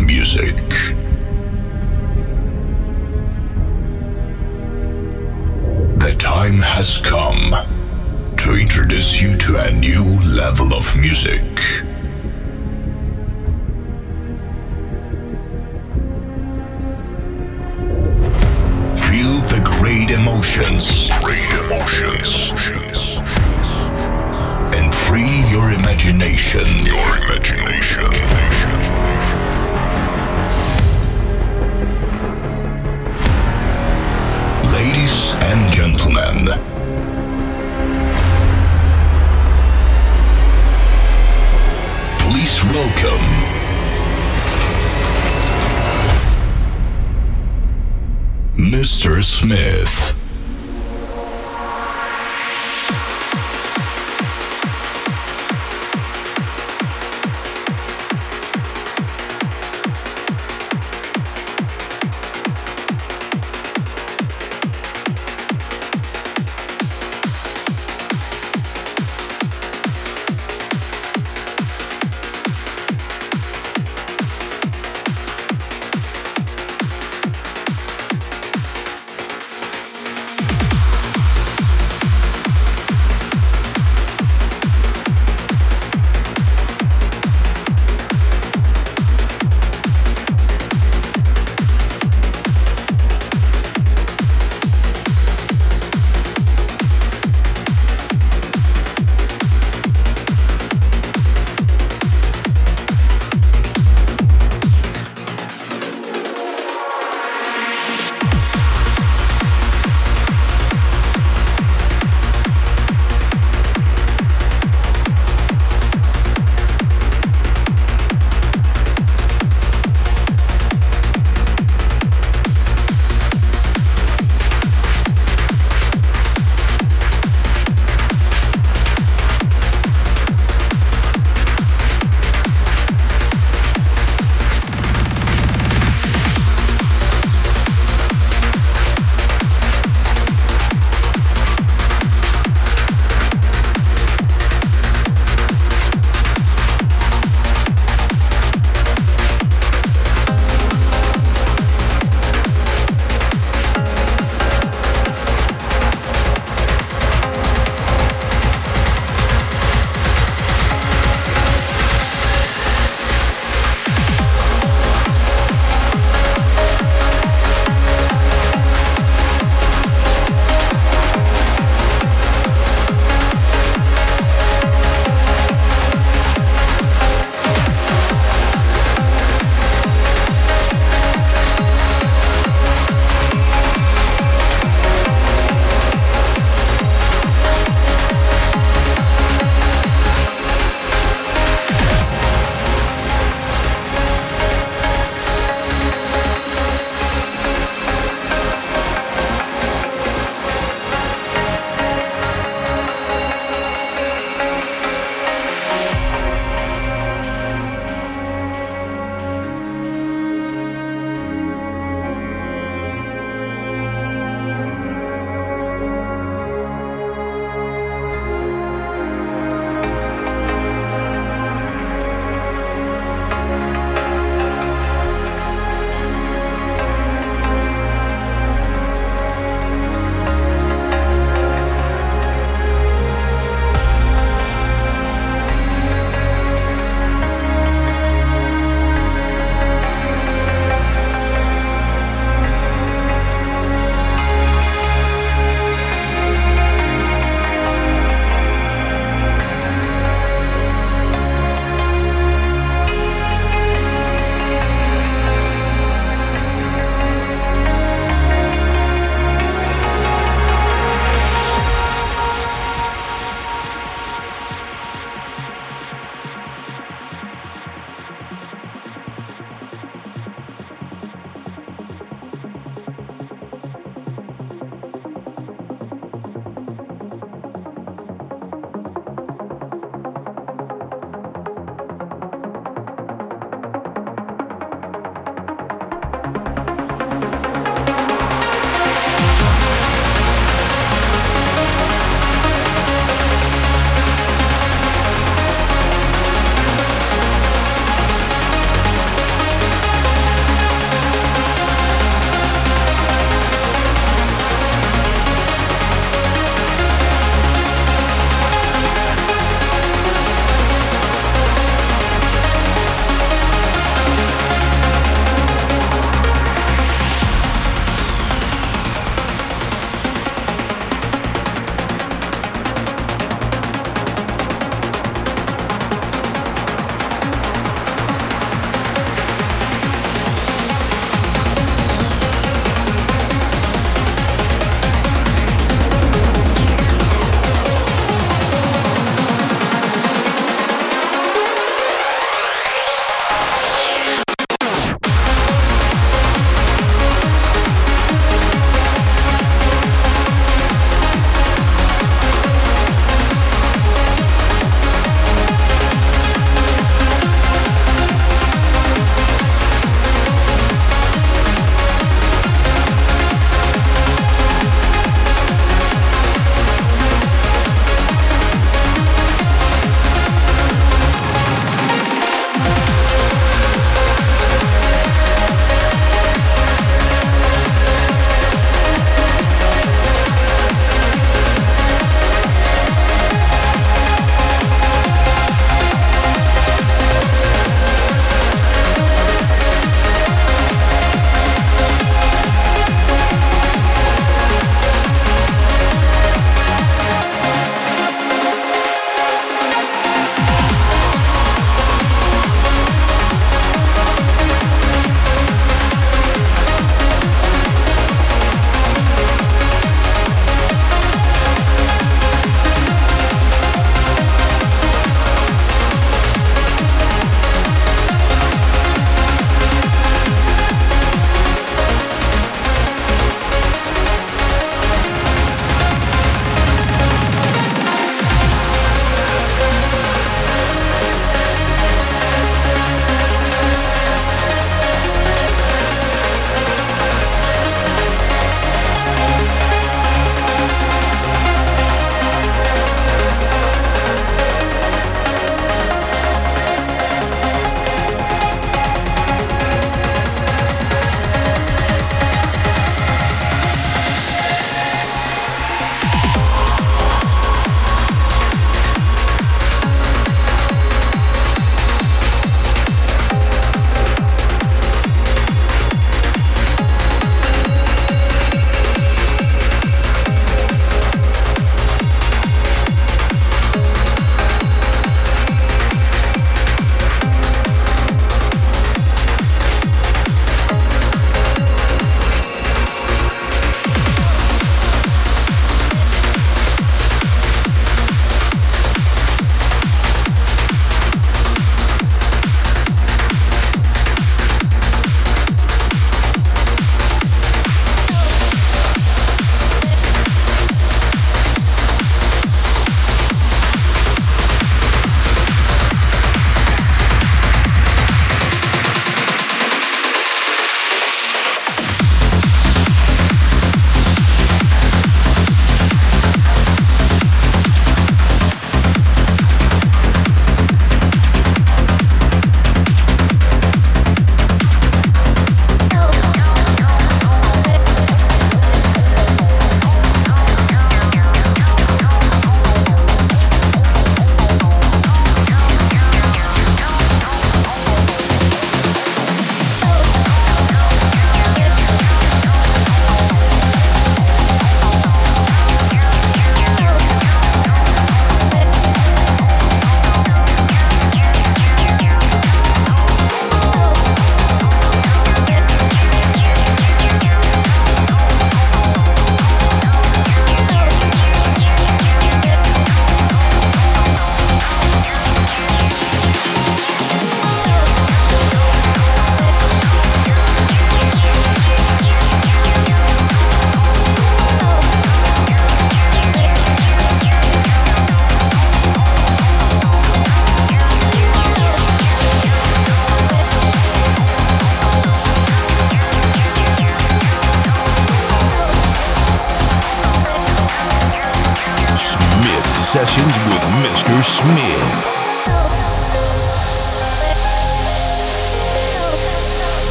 music. The time has come to introduce you to a new level of music. Feel the great emotions. Great emotions. And free your imagination. Your imagination. Please welcome Mr. Smith.